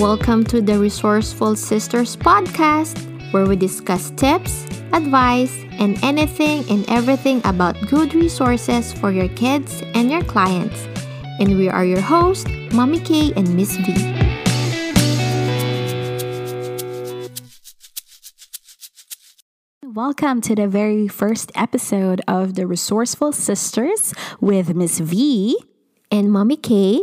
Welcome to the Resourceful Sisters podcast, where we discuss tips, advice, and anything and everything about good resources for your kids and your clients. And we are your hosts, Mommy K and Miss V. Welcome to the very first episode of the Resourceful Sisters with Miss V. And Mommy K,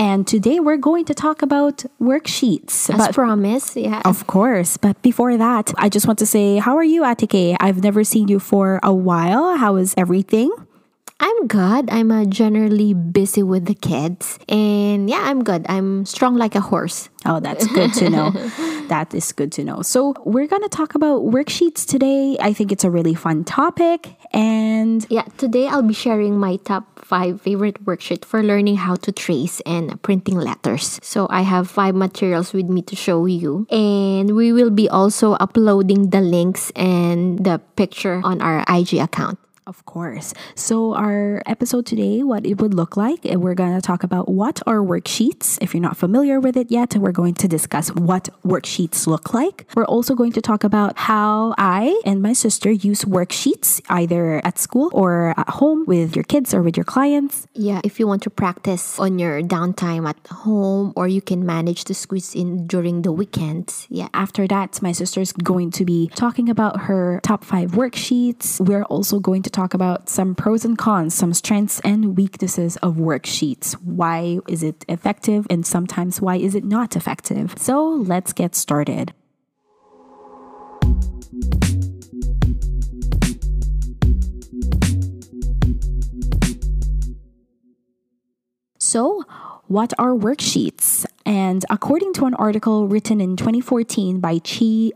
And today we're going to talk about worksheets. as But- promised, yeah. of course. But before that, I just want to say, how are you, Atike? I've never seen you for a while. How is everything? I'm good. I'm uh, generally busy with the kids. And yeah, I'm good. I'm strong like a horse. Oh, that's good to know. that is good to know. So, we're going to talk about worksheets today. I think it's a really fun topic. And Yeah, today I'll be sharing my top five favorite worksheet for learning how to trace and printing letters. So I have five materials with me to show you. And we will be also uploading the links and the picture on our IG account. Of course. So, our episode today, what it would look like, and we're going to talk about what are worksheets. If you're not familiar with it yet, we're going to discuss what worksheets look like. We're also going to talk about how I and my sister use worksheets either at school or at home with your kids or with your clients. Yeah, if you want to practice on your downtime at home or you can manage to squeeze in during the weekends. Yeah. After that, my sister's going to be talking about her top five worksheets. We're also going to talk about some pros and cons, some strengths and weaknesses of worksheets. Why is it effective? And sometimes why is it not effective? So let's get started. So, what are worksheets? And according to an article written in 2014 by Chi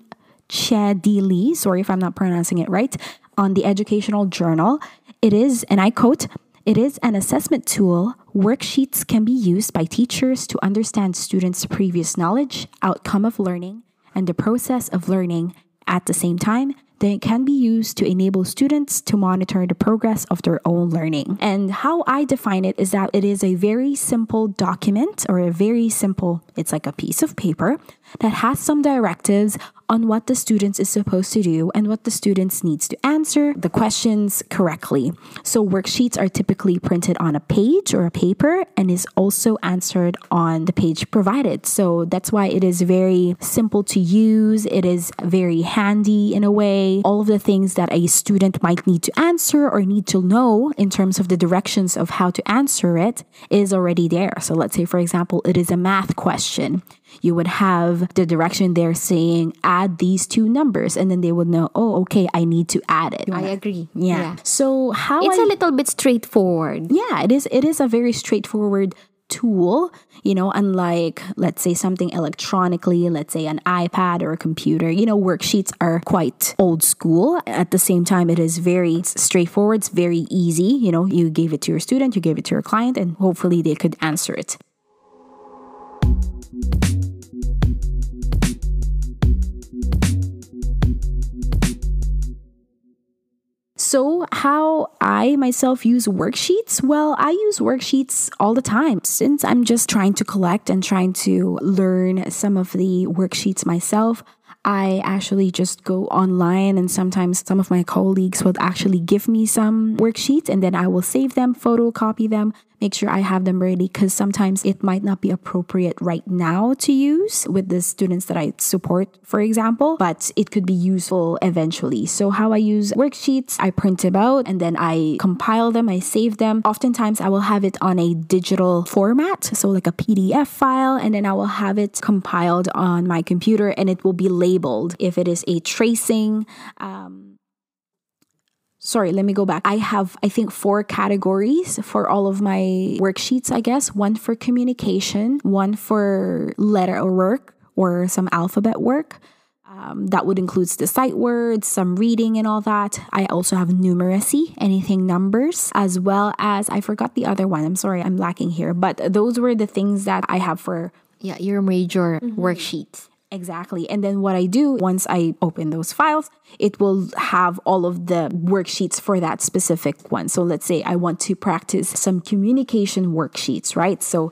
Chedi Lee, sorry if I'm not pronouncing it right, on the Educational Journal, it is, and I quote, it is an assessment tool. Worksheets can be used by teachers to understand students' previous knowledge, outcome of learning, and the process of learning at the same time they can be used to enable students to monitor the progress of their own learning. And how I define it is that it is a very simple document or a very simple, it's like a piece of paper that has some directives on what the students is supposed to do and what the students needs to answer the questions correctly. So worksheets are typically printed on a page or a paper and is also answered on the page provided. So that's why it is very simple to use. It is very handy in a way. All of the things that a student might need to answer or need to know in terms of the directions of how to answer it is already there. So let's say, for example, it is a math question you would have the direction there saying add these two numbers. And then they would know oh okay i need to add it. I agree. yeah, so how It's I, a little bit straightforward. yeah it is it is a very straightforward tool you know unlike let's say something electronically let's say an ipad or a computer. You know worksheets are quite old school. At the same time it is very straightforward. It's very easy. You know you gave it to your student you gave it to your client and hopefully they could answer it So, how I myself use worksheets? Well, I use worksheets all the time since I'm just trying to collect and trying to learn some of the worksheets myself. I actually just go online, and sometimes some of my colleagues will actually give me some worksheets, and then I will save them, photocopy them, make sure I have them ready because sometimes it might not be appropriate right now to use with the students that I support, for example, but it could be useful eventually. So, how I use worksheets, I print them out and then I compile them, I save them. Oftentimes, I will have it on a digital format, so like a PDF file, and then I will have it compiled on my computer and it will be labeled if it is a tracing. Um, sorry, let me go back. I have, I think, four categories for all of my worksheets, I guess. One for communication, one for letter work or some alphabet work. Um, that would include the sight words, some reading, and all that. I also have numeracy, anything numbers, as well as I forgot the other one. I'm sorry, I'm lacking here, but those were the things that I have for Yeah, your major worksheets. Exactly. And then what I do once I open those files, it will have all of the worksheets for that specific one. So let's say I want to practice some communication worksheets, right? So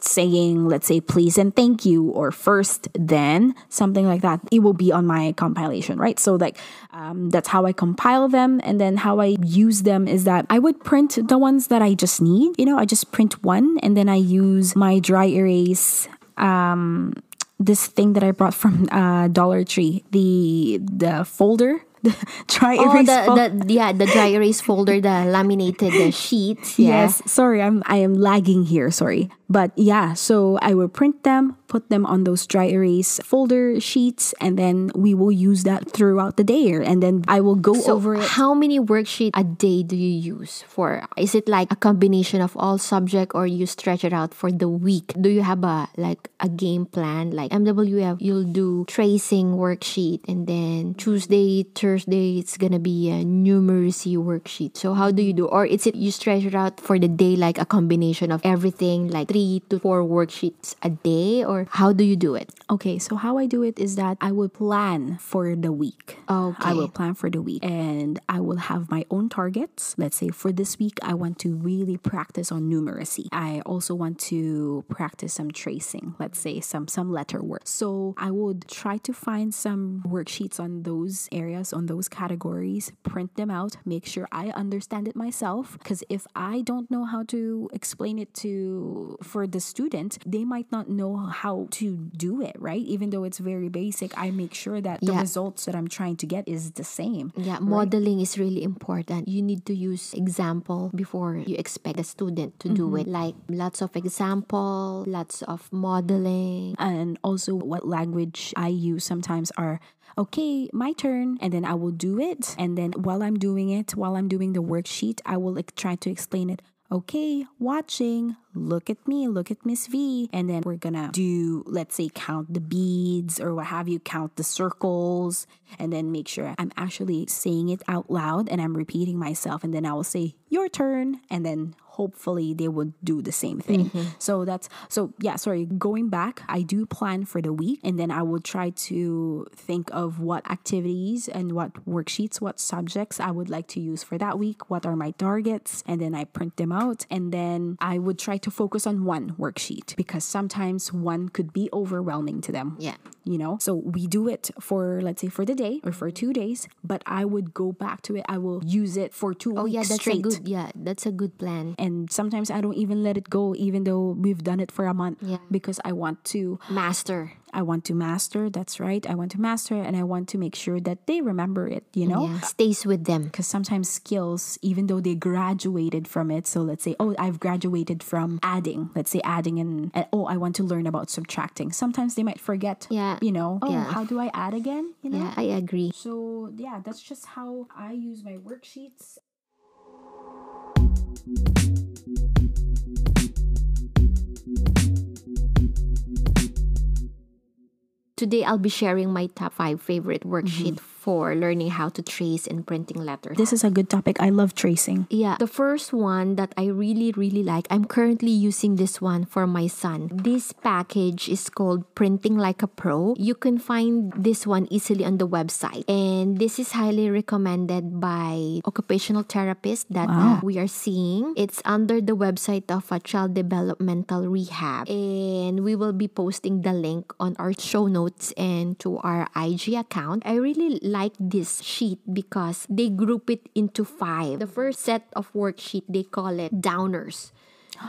saying, let's say, please and thank you, or first, then, something like that. It will be on my compilation, right? So, like, um, that's how I compile them. And then how I use them is that I would print the ones that I just need. You know, I just print one and then I use my dry erase um, this thing that I brought from uh, Dollar Tree, the the folder the dry Oh, erase the, fol- the yeah, the dry erase folder, the laminated the sheets. Yeah. Yes, sorry, I'm I am lagging here, sorry. But yeah, so I will print them, put them on those dry erase folder sheets, and then we will use that throughout the day. And then I will go So over it. how many worksheet a day do you use for? Is it like a combination of all subject or you stretch it out for the week? Do you have a like a game plan? Like MWF, you'll do tracing worksheet and then Tuesday, Thursday, it's gonna be a numeracy worksheet. So how do you do? Or is it you stretch it out for the day like a combination of everything, like three to four worksheets a day? Or how do you do it? Okay, so how I do it is that I will plan for the week. Okay. I will plan for the week and I will have my own targets. Let's say for this week, I want to really practice on numeracy. I also want to practice some tracing, let's say some some letter work. So I would try to find some worksheets on those areas, on those categories, print them out, make sure I understand it myself. Because if I don't know how to explain it to for the student, they might not know how to do it, right? Even though it's very basic, I make sure that the Yeah. results that I'm trying to get is the same. Yeah, modeling is really important. You need to use example before you expect the student to do mm-hmm. it. Like lots of example, lots of modeling. and also what language I use sometimes are okay, my turn, and then I will do it. And then while I'm doing it, while I'm doing the worksheet, I will like, try to explain it. Okay, watching, look at me, look at Miss V. And then we're gonna do, let's say, count the beads or what have you, count the circles, and then make sure I'm actually saying it out loud and I'm repeating myself. And then I will say, your turn. And then hopefully they would do the same thing. Mm-hmm. So that's so yeah, sorry, going back, I do plan for the week and then I will try to think of what activities and what worksheets, what subjects I would like to use for that week, what are my targets, and then I print them out and then I would try to focus on one worksheet because sometimes one could be overwhelming to them Yeah. you know so we do it for let's say for the day or for two days but i would go back to it i will use it for two Oh weeks yeah, that's straight a good yeah, that's a good plan. and sometimes i don't even let it go even though we've done it for a month Yeah. because i want to Master. I want to master that's right i want to master and i want to make sure that they remember it you know Yeah. Stays with them. because sometimes skills even though they graduated from it so let's say oh i've graduated from adding let's say adding and, and oh i want to learn about subtracting sometimes they might forget Yeah. you know oh Yeah. how do i add again you know Yeah, I agree. so yeah that's just how i use my worksheets Today I'll be sharing my top five favorite worksheet mm-hmm. For learning how to trace and printing letters. this is a good topic i love tracing Yeah, the first one that I really, really like, I'm currently using this one for my son. This package is called Printing Like a Pro. You can find this one easily on the website. And this is highly recommended by occupational therapists that uh, we are seeing. It's under the website of a child developmental rehab. And we will be posting the link on our show notes and to our IG account. I really like this sheet because they group it into five. The first set of worksheet, they call it downers.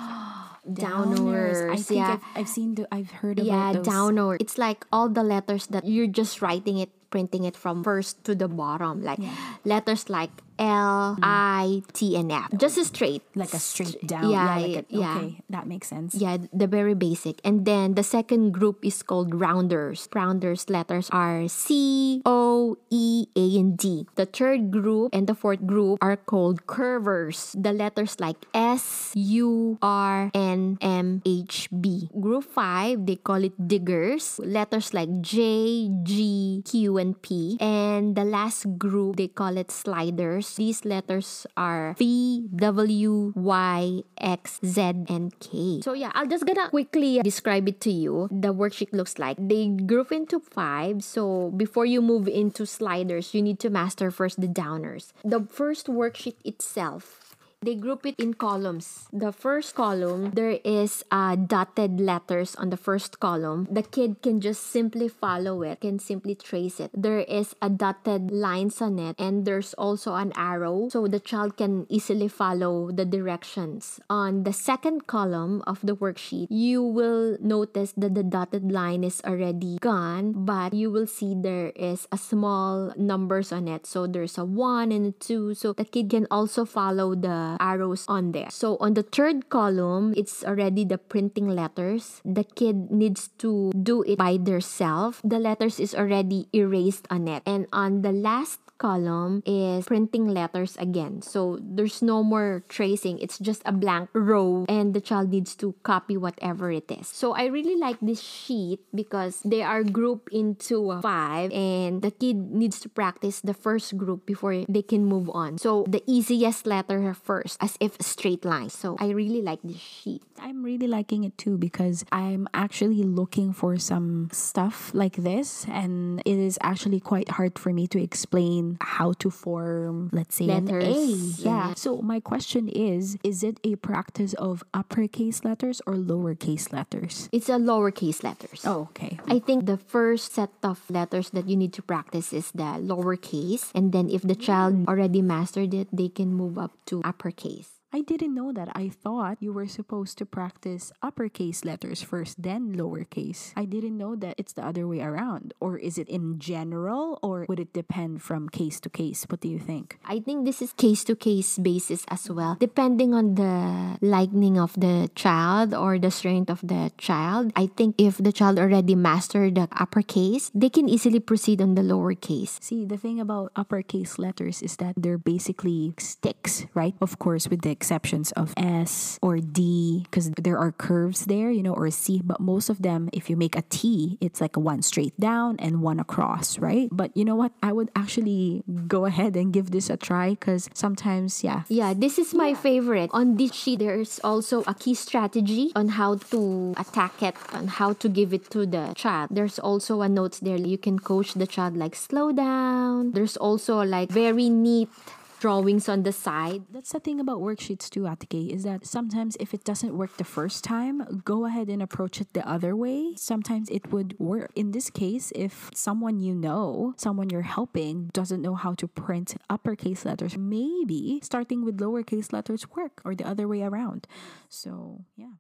downers. i think yeah. I've, I've seen the i've heard about yeah, those downer. It's like all the letters that you're just writing it, printing it from first to the bottom. Like letters like L, I, T, and F. Just a straight. like a straight down Yeah, like a, yeah. okay that makes sense Yeah, the very basic. And then the second group is called rounders. Rounders letters are C, O, E, A, and D. The third group and the fourth group are called curvers. The letters like S, U, R, N, M, H, B. Group five, they call it diggers. Letters like J, G, Q, and P. And the last group, they call it sliders. These letters are V, W, Y, X, Z, and K. So yeah, I'll just gonna quickly describe it to you. The worksheet looks like they group into five. So before you move into sliders, you need to master first the downers. The first worksheet itself They group it in columns. The first column, there is uh, dotted letters on the first column. The kid can just simply follow it, can simply trace it. There is a dotted lines on it, and there's also an arrow, so the child can easily follow the directions. On the second column of the worksheet, you will notice that the dotted line is already gone, but you will see there is a small numbers on it. So there's a one and a two, so the kid can also follow the arrows on there. So on the third column, it's already the printing letters. The kid needs to do it by themselves. The letters is already erased on it. And on the last column is printing letters again. So there's no more tracing. It's just a blank row and the child needs to copy whatever it is. So I really like this sheet because they are grouped into five and the kid needs to practice the first group before they can move on. So the easiest letter first as if straight line. So I really like this sheet. I'm really liking it too because I'm actually looking for some stuff like this and it is actually quite hard for me to explain how to form, let's say, Letters. an A. Yeah. Yeah. So my question is, is it a practice of uppercase letters or lowercase letters? It's a lowercase letters. Oh, okay. I think the first set of letters that you need to practice is the lowercase. And then if the child already mastered it, they can move up to uppercase. I didn't know that. I thought you were supposed to practice uppercase letters first, then lowercase. I didn't know that it's the other way around. Or is it in general, or would it depend from case to case? What do you think? I think this is case to case basis as well. Depending on the liking of the child or the strength of the child, I think if the child already mastered the uppercase, they can easily proceed on the lowercase. See, the thing about uppercase letters is that they're basically sticks, right? Of course, with the exceptions of S or D, because there are curves there, you know, or C, but most of them, if you make a T, it's like one straight down and one across, right? But you know what? I would actually go ahead and give this a try because sometimes, yeah. Yeah, this is my favorite. On this sheet, there's also a key strategy on how to attack it, on how to give it to the child. There's also a note there. You can coach the child like slow down. There's also like very neat drawings on the side. That's the thing about worksheets too, Atike, is that sometimes if it doesn't work the first time, go ahead and approach it the other way. Sometimes it would work. In this case, if someone you know, someone you're helping, doesn't know how to print uppercase letters, maybe starting with lowercase letters work or the other way around. So, yeah.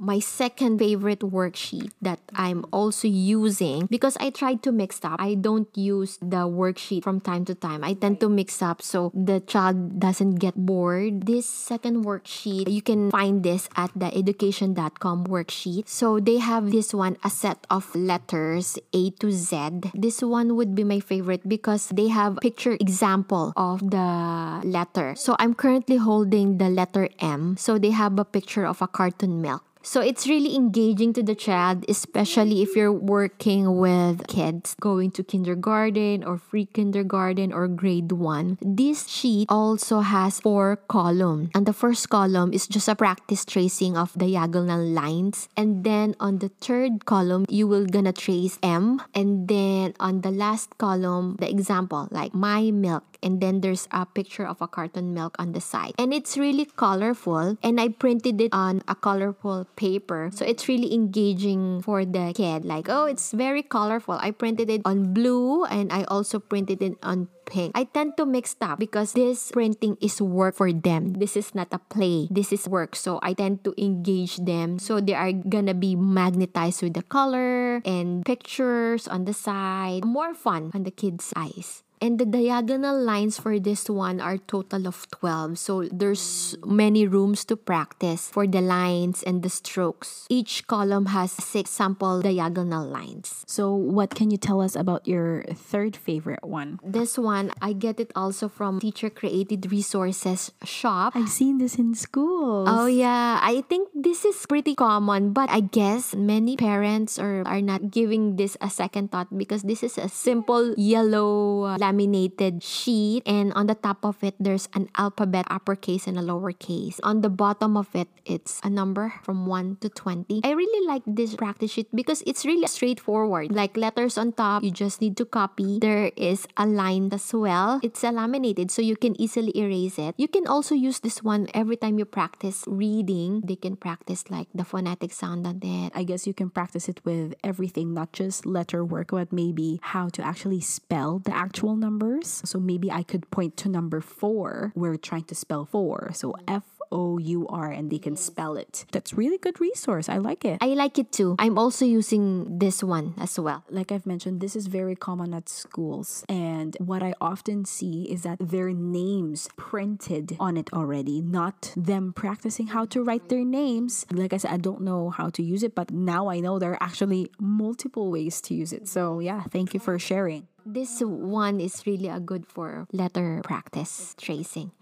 My second favorite worksheet that I'm also using because I tried to mix up. I don't use the worksheet from time to time. I tend to mix up so the child doesn't get bored. This second worksheet, you can find this at the education.com worksheet. So they have this one, a set of letters A to Z. This one would be my favorite because they have picture example of the letter. So I'm currently holding the letter M. So they have a picture of a carton milk. So it's really engaging to the child, especially if you're working with kids going to kindergarten or free kindergarten or grade one. This sheet also has four columns. And the first column is just a practice tracing of diagonal lines. And then on the third column, you will gonna trace M. And then on the last column, the example, like my milk. And then there's a picture of a carton milk on the side. And it's really colorful. And I printed it on a colorful paper. So it's really engaging for the kid. Like, oh, it's very colorful. I printed it on blue and I also printed it on pink. I tend to mix up because this printing is work for them. This is not a play. This is work. So I tend to engage them. So they are gonna be magnetized with the color and pictures on the side. More fun on the kids' eyes. And the diagonal lines for this one are total of 12. So there's many rooms to practice for the lines and the strokes. Each column has six sample diagonal lines. So, what can you tell us about your third favorite one? This one I get it also from Teacher Created Resources shop. I've seen this in schools. Oh yeah, I think this is pretty common, but I guess many parents are, are not giving this a second thought because this is a simple yellow uh, laminated sheet and on the top of it there's an alphabet uppercase and a lowercase. On the bottom of it it's a number from 1 to 20. I really like this practice sheet because it's really straightforward. Like letters on top, you just need to copy. There is a line as well. It's a laminated so you can easily erase it. You can also use this one every time you practice reading. They can practice like the phonetic sound on it. I guess you can practice it with everything, not just letter work, but maybe how to actually spell the actual numbers. So maybe I could point to number four. We're trying to spell four. So F O U R and they can spell it. That's really good resource. I like it. I like it too. I'm also using this one as well. Like I've mentioned, this is very common at schools. And what I often see is that their names printed on it already, not them practicing how to write their names. Like I said, I don't know how to use it, but now I know there are actually multiple ways to use it. So yeah, thank you for sharing. This one is really a good for letter practice tracing.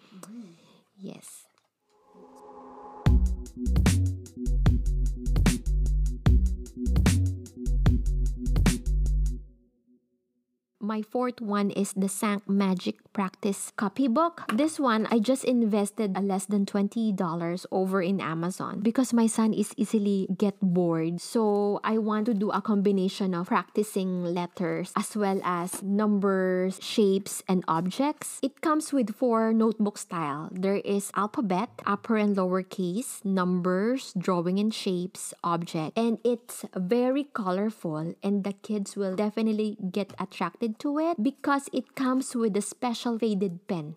Yes. My fourth one is the Sank Magic Practice Copybook. This one, I just invested less than $20 over in Amazon because my son is easily get bored. So I want to do a combination of practicing letters as well as numbers, shapes, and objects. It comes with four notebook style. There is alphabet, upper and lower case, numbers, drawing and shapes, object. And it's very colorful and the kids will definitely get attracted to it because it comes with a special faded pen.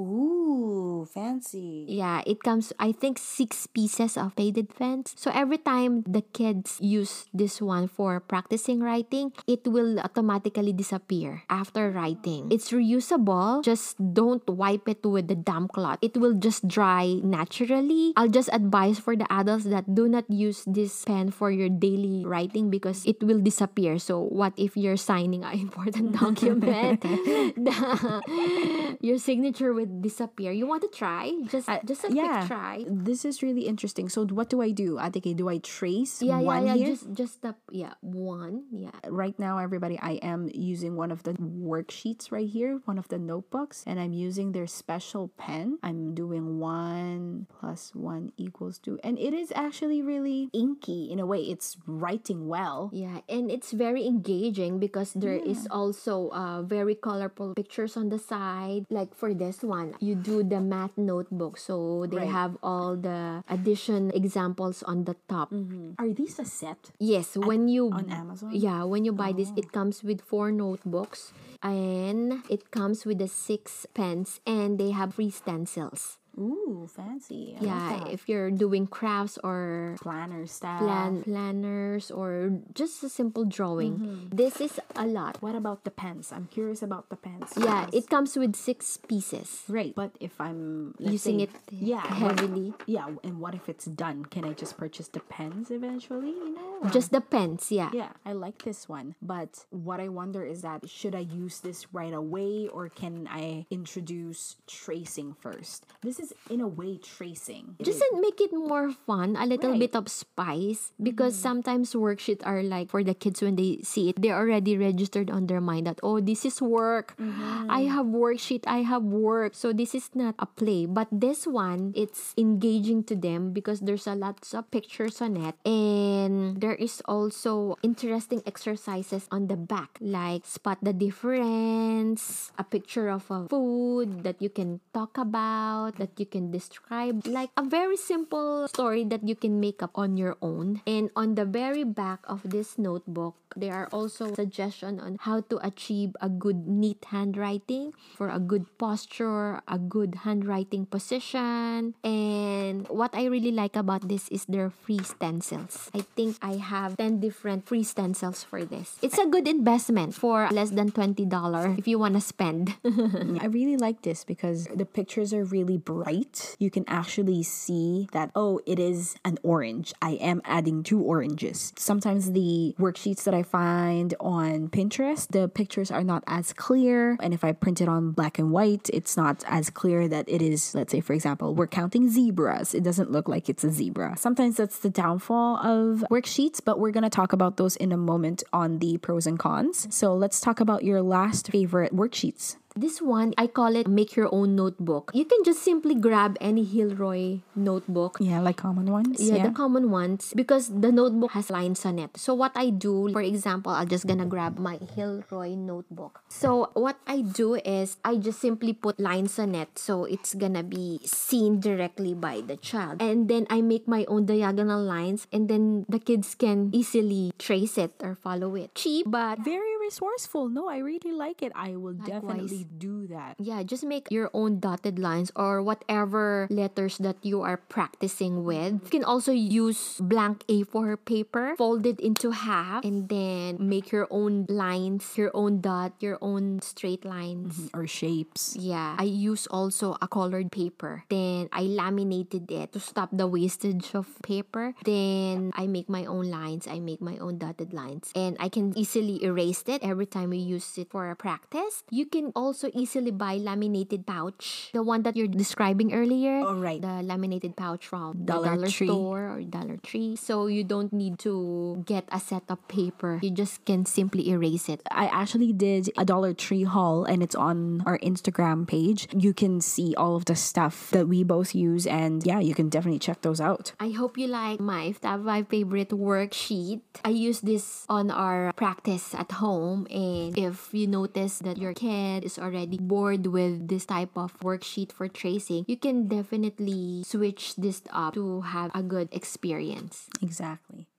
Ooh, fancy. Yeah, it comes, I think, six pieces of faded pens. So every time the kids use this one for practicing writing, it will automatically disappear after writing. It's reusable. Just don't wipe it with the damp cloth. It will just dry naturally. I'll just advise for the adults that do not use this pen for your daily writing because it will disappear. So what if you're signing an important document? the, your signature would disappear. You want to try? Just just a yeah. quick try. This is really interesting. So what do I do? Atike, do I trace Yeah, one yeah, yeah. here? Just just the yeah one. Yeah. right now everybody i am using one of the worksheets right here one of the notebooks and i'm using their special pen i'm doing one plus one equals two and it is actually really inky in a way it's writing well Yeah, and it's very engaging because there is also uh, very colorful pictures on the side. Like for this one, you do the math notebook, so they Right. have all the addition examples on the top. Mm-hmm. are these a set Yes, when you on Amazon? Yeah, when you buy this, it oh. comes with four notebooks and it comes with the six pens and they have free stencils. Ooh fancy I yeah, if you're doing crafts or planner style plan planners or just a simple drawing. Mm-hmm. This is a lot. what about the pens i'm curious about the pens Yeah, because- it comes with six pieces. Right, but if I'm Using say- it yeah, what- heavily. yeah, and what if it's done? Can I just purchase the pens eventually? You know, or- Just the pens, yeah. yeah, I like this one. But what I wonder is that should I use this right away or can I introduce tracing first? This is in a way tracing. Doesn't make it more fun, a little Right. bit of spice. Because mm-hmm. sometimes worksheets are like for the kids when they see it, they're already registered on their mind that, oh, this is work. Mm-hmm. I have worksheet, I have work. So this is not a play. But this one, it's engaging to them because there's a lots of pictures on it. And there is also interesting exercises on the back, like spot the difference, a picture of a food that you can talk about, that you can describe, like a very simple story that you can make up on your own. And on the very back of this notebook, there are also suggestions on how to achieve a good neat handwriting for a good posture, a good handwriting position. And what I really like about this is their free stencils. I think I have 10 different free stencils for this. It's a good investment for less than $20 if you want to spend. I really like this because the pictures are really bright. You can actually see that, oh, it is an orange. I am adding two oranges. Sometimes the worksheets that I find on Pinterest, the pictures are not as clear. And if I print it on black and white, it's not as clear that it is, let's say, for example, we're counting zebras. It doesn't look like it's a zebra. Sometimes that's the downfall of worksheets, but we're going to talk about those in a moment on the pros and cons. So let's talk about your last favorite worksheets. This one, I call it make your own notebook. You can just simply grab any Hilroy notebook. Yeah, like common ones. Yeah, the common ones because the notebook has lines on it. So what I do, for example, I'm just gonna grab my Hilroy notebook. So what I do is I just simply put lines on it so it's gonna be seen directly by the child. And then I make my own diagonal lines and then the kids can easily trace it or follow it. Cheap, but very resourceful. No, I really like it. I will Likewise. definitely do that. Yeah, just make your own dotted lines or whatever letters that you are practicing with. You can also use blank A4 paper, fold it into half, and then make your own lines, your own dot, your own straight lines. Mm-hmm. Or shapes. Yeah. I use also a colored paper. Then I laminated it to stop the wastage of paper. Then I make my own lines. I make my own dotted lines. And I can easily erase it every time we use it for a practice. You can also also easily buy laminated pouch. The one that you're describing earlier. Oh, right. The laminated pouch from Dollar, Dollar Store or Dollar Tree. So you don't need to get a set of paper. You just can simply erase it. I actually did a Dollar Tree haul and it's on our Instagram page. You can see all of the stuff that we both use and yeah, you can definitely check those out. I hope you like my top 5 favorite worksheet. I use this on our practice at home and if you notice that your kid is already bored with this type of worksheet for tracing, you can definitely switch this up to have a good experience. Exactly.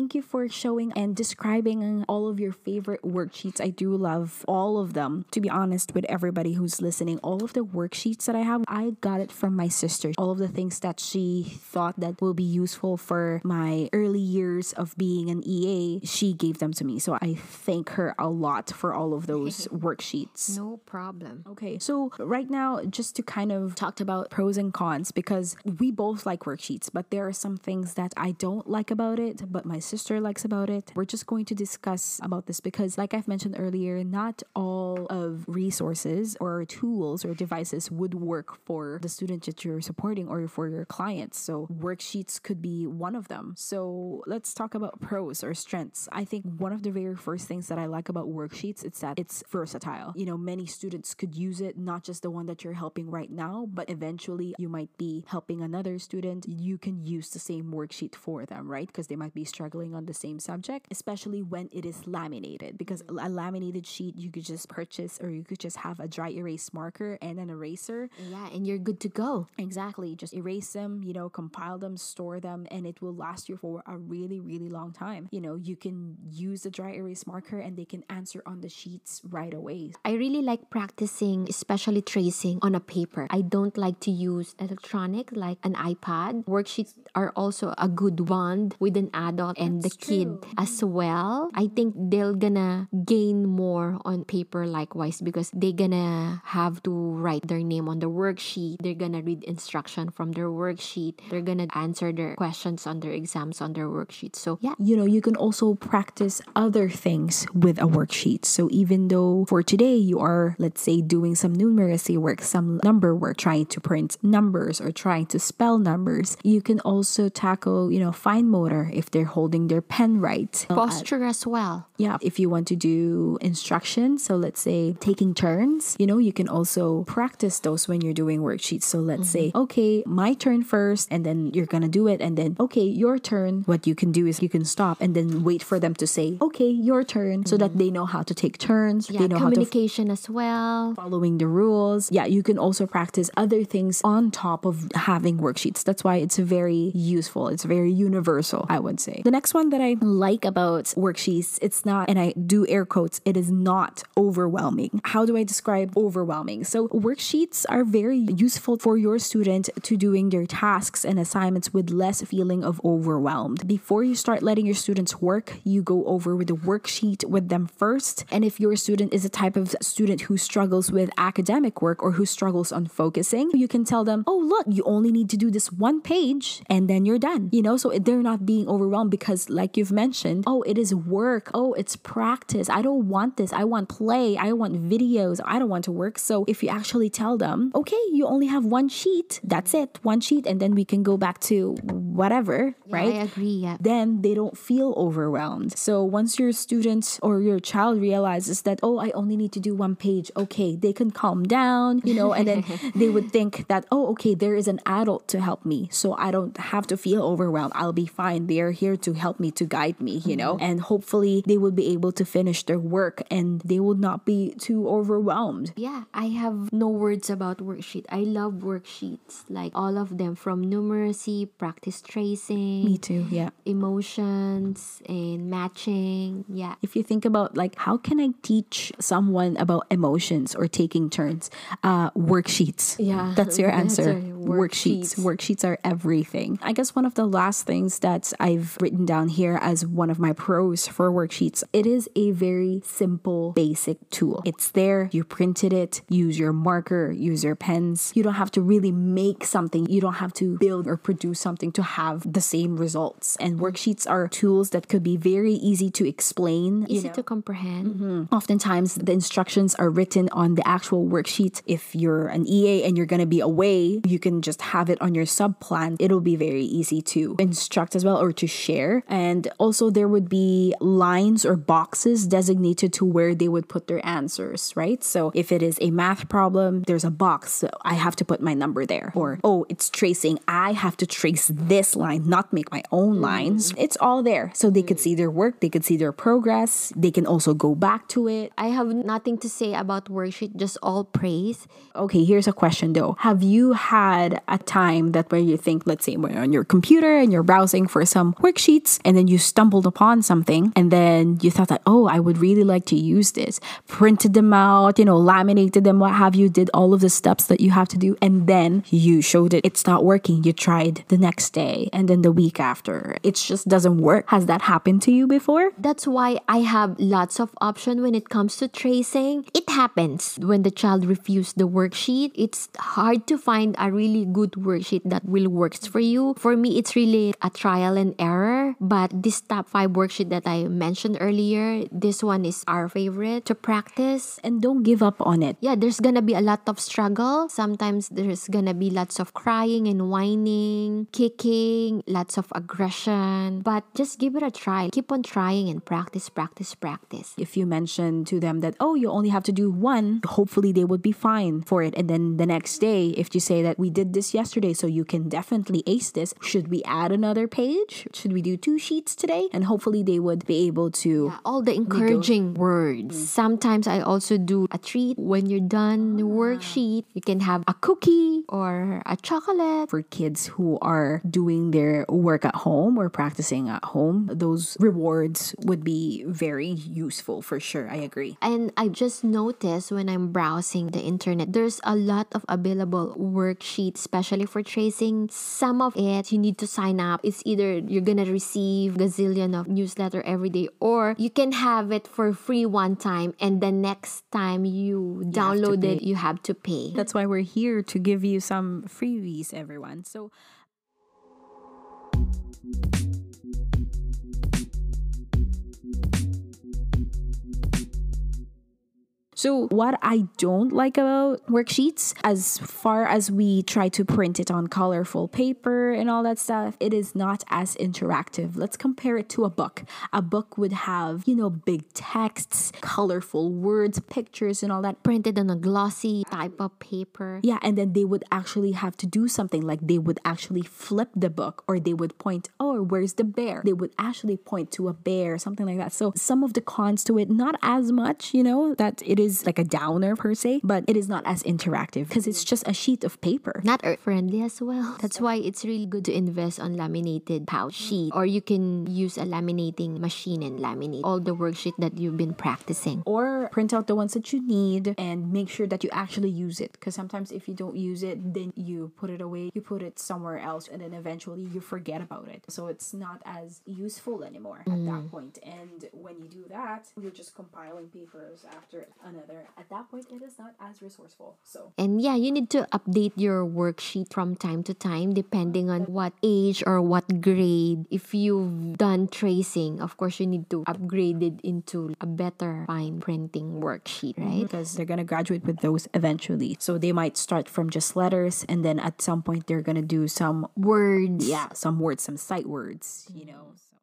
Thank you for showing and describing all of your favorite worksheets. I do love all of them. To be honest with everybody who's listening, all of the worksheets that I have, I got it from my sister. All of the things that she thought that will be useful for my early years of being an EA, she gave them to me. So I thank her a lot for all of those worksheets. No problem. Okay. So right now, just to kind of talk about pros and cons because we both like worksheets, but there are some things that I don't like about it, but my sister likes about it. We're just going to discuss about this because, like I've mentioned earlier, not all of resources or tools or devices would work for the student that you're supporting or for your clients. So, worksheets could be one of them. So, let's talk about pros or strengths. I think one of the very first things that I like about worksheets is that it's versatile. You know, many students could use it, not just the one that you're helping right now, but eventually you might be helping another student. You can use the same worksheet for them, right? Because they might be struggling struggling on the same subject, especially when it is laminated. Because mm-hmm. a laminated sheet you could just purchase or you could just have a dry erase marker and an eraser. Yeah, and you're good to go. Exactly. Just erase them, you know, compile them, store them, and it will last you for a really, really long time. You know, you can use the dry erase marker and they can answer on the sheets right away. I really like practicing, especially tracing on a paper. I don't like to use electronic like an iPad. Worksheets are also a good one with an adult and That's the kid true. as mm-hmm. well. I think they're gonna gain more on paper likewise because they're gonna have to write their name on the worksheet. They're gonna read instruction from their worksheet. They're gonna answer their questions on their exams on their worksheet. So yeah. You know, you can also practice other things with a worksheet. So even though for today you are, let's say, doing some numeracy work, some number work, trying to print numbers or trying to spell numbers, you can also tackle, you know, fine motor if they're holding holding their pen right. Posture as well. Yeah. If you want to do instructions, so let's say taking turns, you know, you can also practice those when you're doing worksheets. So let's mm-hmm. say, okay, my turn first, and then you're going to do it. And then, okay, your turn. What you can do is you can stop and then wait for them to say, okay, your turn, mm-hmm. so that mm-hmm. they know how to take turns. Yeah, they know communication how to f- as well. Following the rules. Yeah, you can also practice other things on top of having worksheets. That's why it's very useful. It's very universal, I would say. The next one that I like about worksheets, it's not, and I do air quotes, it is not overwhelming. How do I describe overwhelming? So worksheets are very useful for your student to doing their tasks and assignments with less feeling of overwhelmed. Before you start letting your students work, you go over with the worksheet with them first. And if your student is a type of student who struggles with academic work or who struggles on focusing, you can tell them, oh, look, you only need to do this one page and then you're done. You know, so they're not being overwhelmed because, like you've mentioned, oh, it is work. Oh, it's practice. I don't want this. I want play. I want videos. I don't want to work. So if you actually tell them, okay, you only have one sheet, that's it, one sheet, and then we can go back to whatever, Yeah, right? I agree. Yeah. then they don't feel overwhelmed. So once your student or your child realizes that, oh, I only need to do one page, okay, they can calm down, you know, and then they would think that, oh, okay, there is an adult to help me. So I don't have to feel overwhelmed. I'll be fine. They are here to help me, to guide me, you know, and hopefully they will be able to finish their work and they will not be too overwhelmed. Yeah, I have no words about worksheet. I love worksheets, like all of them from numeracy, practice tracing, Me too, yeah. emotions, and matching. Yeah. if you think about like how can i teach someone about emotions or taking turns uh worksheets Yeah, that's your answer our worksheets. Worksheets. worksheets are everything. I guess one of the last things that i've written down here as one of my pros for worksheets it is a very simple basic tool. It's there. You printed it. Use your marker. Use your pens. You don't have to really make something. You don't have to build or produce something to have the same results. And worksheets are tools that could be very easy to explain you Easy know. to comprehend. Mm-hmm. Oftentimes, the instructions are written on the actual worksheet. If you're an EA and you're going to be away, you can just have it on your sub plan. It'll be very easy to instruct as well or to share. And also, there would be lines or boxes designated to where they would put their answers, right? So, if it is a math problem, there's a box. So I have to put my number there. Or, oh, it's tracing. I have to trace this line, not make my own mm-hmm. lines. It's all there. So they could see their work, they could see their progress, they can also go back to it. I have nothing to say about worksheet, just all praise. Okay, here's a question though. Have you had a time that where you think, let's say, you're on your computer and you're browsing for some worksheets and then you stumbled upon something and then you thought that, oh, I would really like to use this, printed them out, you know, laminated them, what have you, did all of the steps that you have to do, and then you showed it, it's not working. You tried the next day and then the week after. It just doesn't work. Has that happened to you before? That's why I have lots of option when it comes to tracing. It happens when the child refused the worksheet. It's hard to find a really good worksheet that will works for you. For me, it's really a trial and error. But this top five worksheet that I mentioned earlier, this one is our favorite to practice. And don't give up on it. Yeah, there's gonna be a lot of struggle. Sometimes there's gonna be lots of crying and whining, kicking, lots of aggression. But just give it a try. Keep on trying and practice, practice, practice. if you mention to them that oh you only have to do one hopefully they would be fine for it and then the next day if you say that we did this yesterday so you can definitely ace this. Should we add another page? Should we do two sheets today? And hopefully they would be able to All the encouraging words. Mm. Sometimes I also do a treat when you're done the ah. worksheet. You can have a cookie or a chocolate. for kids who are doing their work at home or practicing at home those rewards would be very useful for sure. I agree. And I just noticed when I'm browsing the internet, there's a lot of available worksheets, especially for tracing. Some of it you need to sign up. It's either you're gonna receive gazillion of newsletter every day, or you can have it for free one time, and the next time you, download it, you have to pay. That's why we're here to give you some freebies, everyone. So, So, what I don't like about worksheets, as far as we try to print it on colorful paper and all that stuff, it is not as interactive. Let's compare it to a book. A book would have, you know, big texts, colorful words, pictures, and all that. Printed on a glossy type of paper. Yeah, and then they would actually have to do something like they would actually flip the book or they would point, oh, where's the bear? They would actually point to a bear, something like that. So some of the cons to it, not as much, you know, that it is like a downer per se, but it is not as interactive because it's just a sheet of paper. Not earth friendly as well. That's why it's really good to invest on laminated pouch sheet or you can use a laminating machine and laminate all the worksheet that you've been practicing. Or print out the ones that you need and make sure that you actually use it because sometimes if you don't use it, then you put it away, you put it somewhere else, and then eventually you forget about it. So it's not as useful anymore at that mm. point. And when you do that, you're just compiling papers after another. At that point, it is not as resourceful. So And yeah, you need to update your worksheet from time to time depending on what age or what grade. If you've done tracing, of course, you need to upgrade it into a better fine printing worksheet, mhm. right? because they're gonna graduate with those eventually. So they might start from just letters, and then at some point they're gonna do some Words. yeah some words, some sight words. You know. So.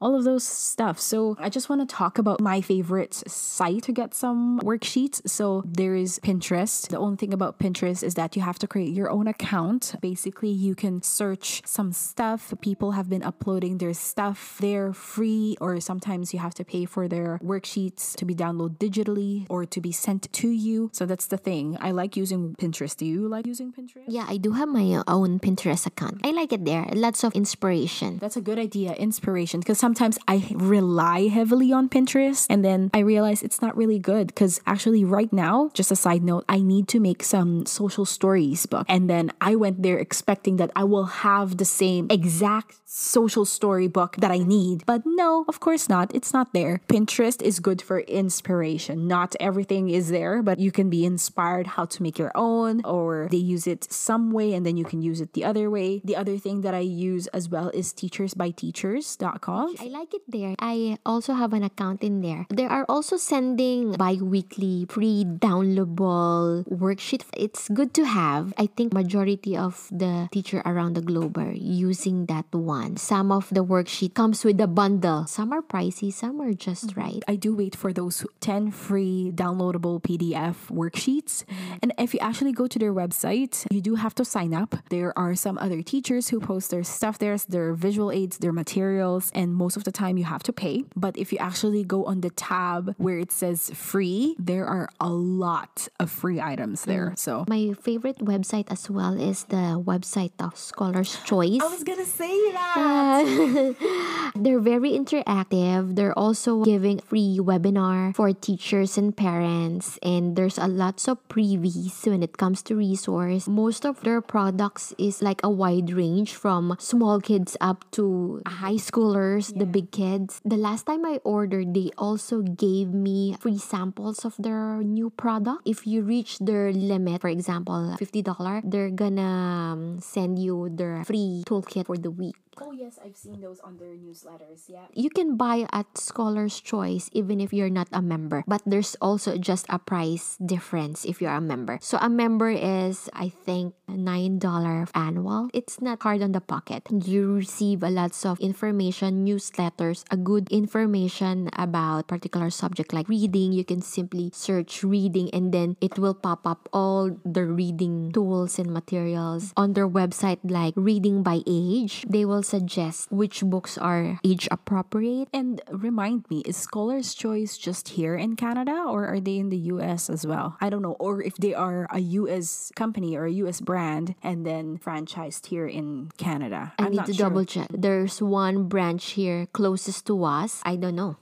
All of those stuff. So I just want to talk about my favorite site to get some worksheets. So there is Pinterest. The only thing about Pinterest is that you have to create your own account. Basically, you can search some stuff. People have been uploading their stuff. They're free, or sometimes you have to pay for their worksheets to be downloaded digitally or to be sent to you. So that's the thing. I like using Pinterest. Do you like using Pinterest? Yeah, I do have my own Pinterest account. I like it there. Lots of inspiration. That's a good idea, inspiration. Because sometimes I rely heavily on Pinterest and then I realize it's not really good. Because actually, right now, just a side note, I need to make some social stories book. And then I went there expecting that I will have the same exact social story book that I need. But no, of course not. It's not there. Pinterest is good for inspiration. Not everything is there, but you can be inspired how to make your own, or they use it some way and then you can use it the other way. The other thing that I use as well is teacherspayteachers.com. I like it there. I also have an account in there. They are also sending bi-weekly free downloadable worksheet. It's good to have. I think majority of the teacher around the globe are using that one. Some of the worksheet comes with a bundle. Some are pricey, some are just mm-hmm. right. I do wait for those 10 free downloadable PDF worksheets. Mm-hmm. And if you actually go to their website, you do have to sign up. There are some other teachers who post their stuff there, their visual aids, their materials, and most of the time you have to pay. But if you actually go on the tab where it says free, there are a lot of free items there. Mm. So My favorite website as well is the website of Scholar's Choice. I was gonna say that. They're very interactive. They're also giving free webinar for teachers and parents and there's a lots of freebies when it comes to resource. Most of their products is like a wide range from small kids up to high schoolers, the big kids. The last time I ordered, they also gave me free samples of their new product. If you reach their limit, for example, $50, they're gonna um, send you their free toolkit for the week. Oh yes, I've seen those on their newsletters. Yeah. You can buy at Scholar's Choice even if you're not a member, but there's also just a price difference if you're a member. So a member is, I think, $9 annual. It's not hard on the pocket. You receive a lots of information, newsletters, a good information about particular subject like reading. You can simply search reading and then it will pop up all the reading tools and materials on their website like reading by age. They will suggest which books are age appropriate. And remind me, is Scholar's Choice just here in Canada or are they in the US as well? I don't know. Or if they are a US company or a US brand and then franchised here in Canada. I I'm need not to sure. double check. There's one branch here closest to us. I don't know.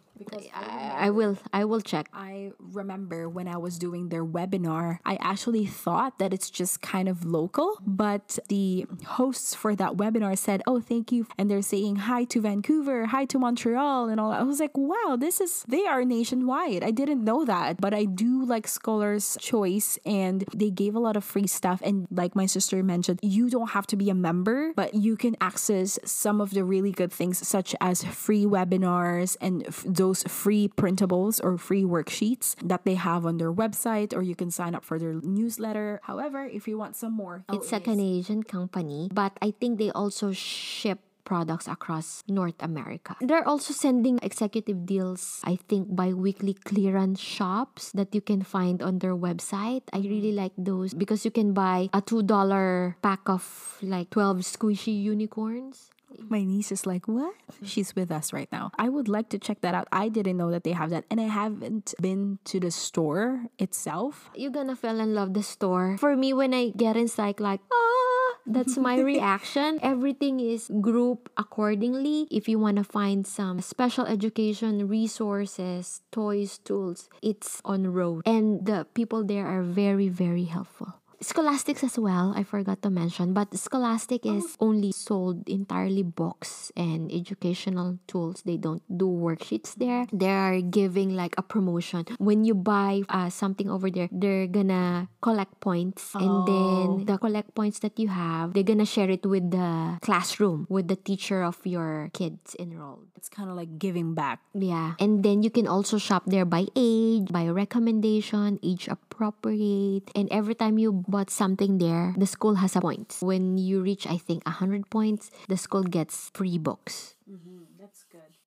I, I will I will check. I remember when I was doing their webinar, I actually thought that it's just kind of local, but the hosts for that webinar said, Oh, thank you. And they're saying hi to Vancouver, hi to Montreal, and all. I was like, Wow, this is, they are nationwide. I didn't know that, but I do like Scholar's Choice, and they gave a lot of free stuff. And like my sister mentioned, you don't have to be a member, but you can access some of the really good things, such as free webinars and f- those free printables or free worksheets that they have on their website, or you can sign up for their newsletter. However, if you want some more, It's a Canadian company, but I think they also ship products across North America. They're also sending executive deals, I think, by weekly clearance shops that you can find on their website. I really like those because you can buy a $2 pack of like 12 squishy unicorns. My niece is like, What? She's with us right now. I would like to check that out. I didn't know that they have that, and I haven't been to the store itself. You're gonna fall in love the store. For me, when I get inside, like, ah, that's my reaction. Everything is grouped accordingly. If you wanna find some special education resources, toys, tools, it's on road. And the people there are very, very helpful. Scholastics as well, I forgot to mention, but Scholastic is only sold entirely books and educational tools. They don't do worksheets there. They are giving like a promotion. When you buy uh, something over there, they're gonna collect points and then the collect points that you have, they're gonna share it with the classroom, with the teacher of your kids enrolled. It's kind of like giving back. Yeah. And then you can also shop there by age, by recommendation, age appropriate. And every time you bought something there, the school has a point. When you reach, I think, 100 points, the school gets free books. Mm-hmm. That's good.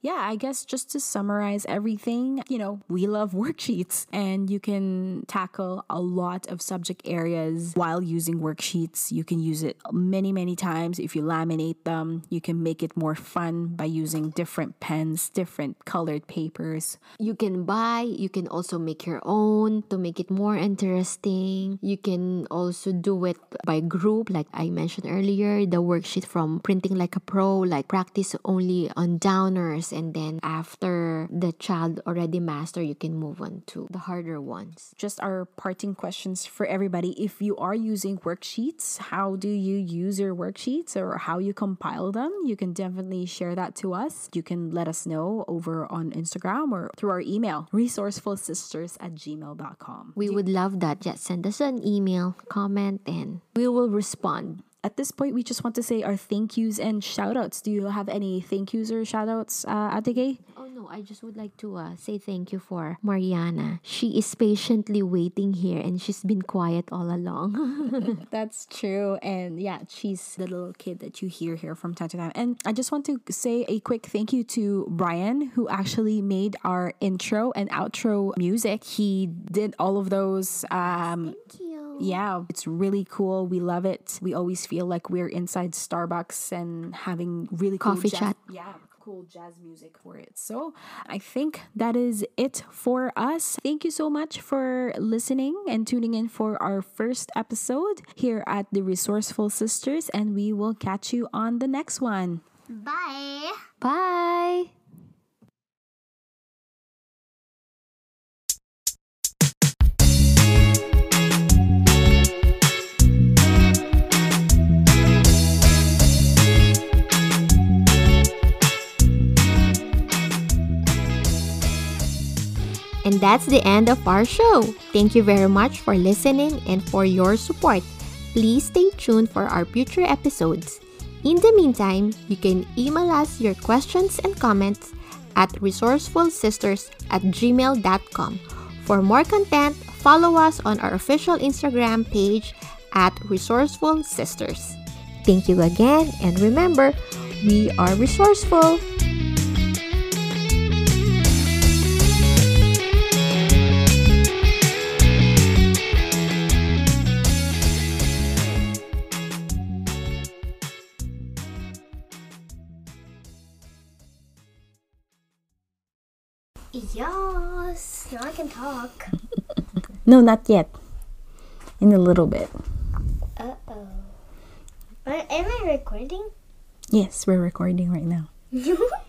Yeah, I guess just to summarize everything, you know, we love worksheets and you can tackle a lot of subject areas while using worksheets. You can use it many, many times. If you laminate them, you can make it more fun by using different pens, different colored papers. You can buy, you can also make your own to make it more interesting. You can also do it by group, like I mentioned earlier, the worksheet from Printing Like a Pro, like practice only on downers. And then after the child already master, you can move on to the harder ones. Just our parting questions for everybody. If you are using worksheets, how do you use your worksheets or how you compile them? You can definitely share that to us. You can let us know over on Instagram or through our email, resourcefulsisters at gmail.com. We would love that. Just send us an email, comment, and we will respond. At this point, we just want to say our thank yous and shout outs. Do you have any thank yous or shout outs, uh, Gay? Oh no, I just would like to uh, say thank you for Mariana. She is patiently waiting here and she's been quiet all along. That's true. And yeah, she's the little kid that you hear here from time to time. And I just want to say a quick thank you to Brian, who actually made our intro and outro music. He did all of those. Um, thank you. yeah, it's really cool. We love it. We always feel like we're inside Starbucks and having really cool Coffee jazz- chat. Yeah, cool jazz music for it. So I think that is it for us. Thank you so much for listening and tuning in for our first episode here at the Resourceful Sisters, and we will catch you on the next one. Bye. Bye. And that's the end of our show. Thank you very much for listening and for your support. Please stay tuned for our future episodes. In the meantime, you can email us your questions and comments at resourcefulsisters at gmail.com. For more content, follow us on our official Instagram page at Resourceful Sisters. Thank you again, and remember, we are resourceful. Yes. Now I can talk. No, not yet. In a little bit. Uh oh. Am I recording? Yes, we're recording right now.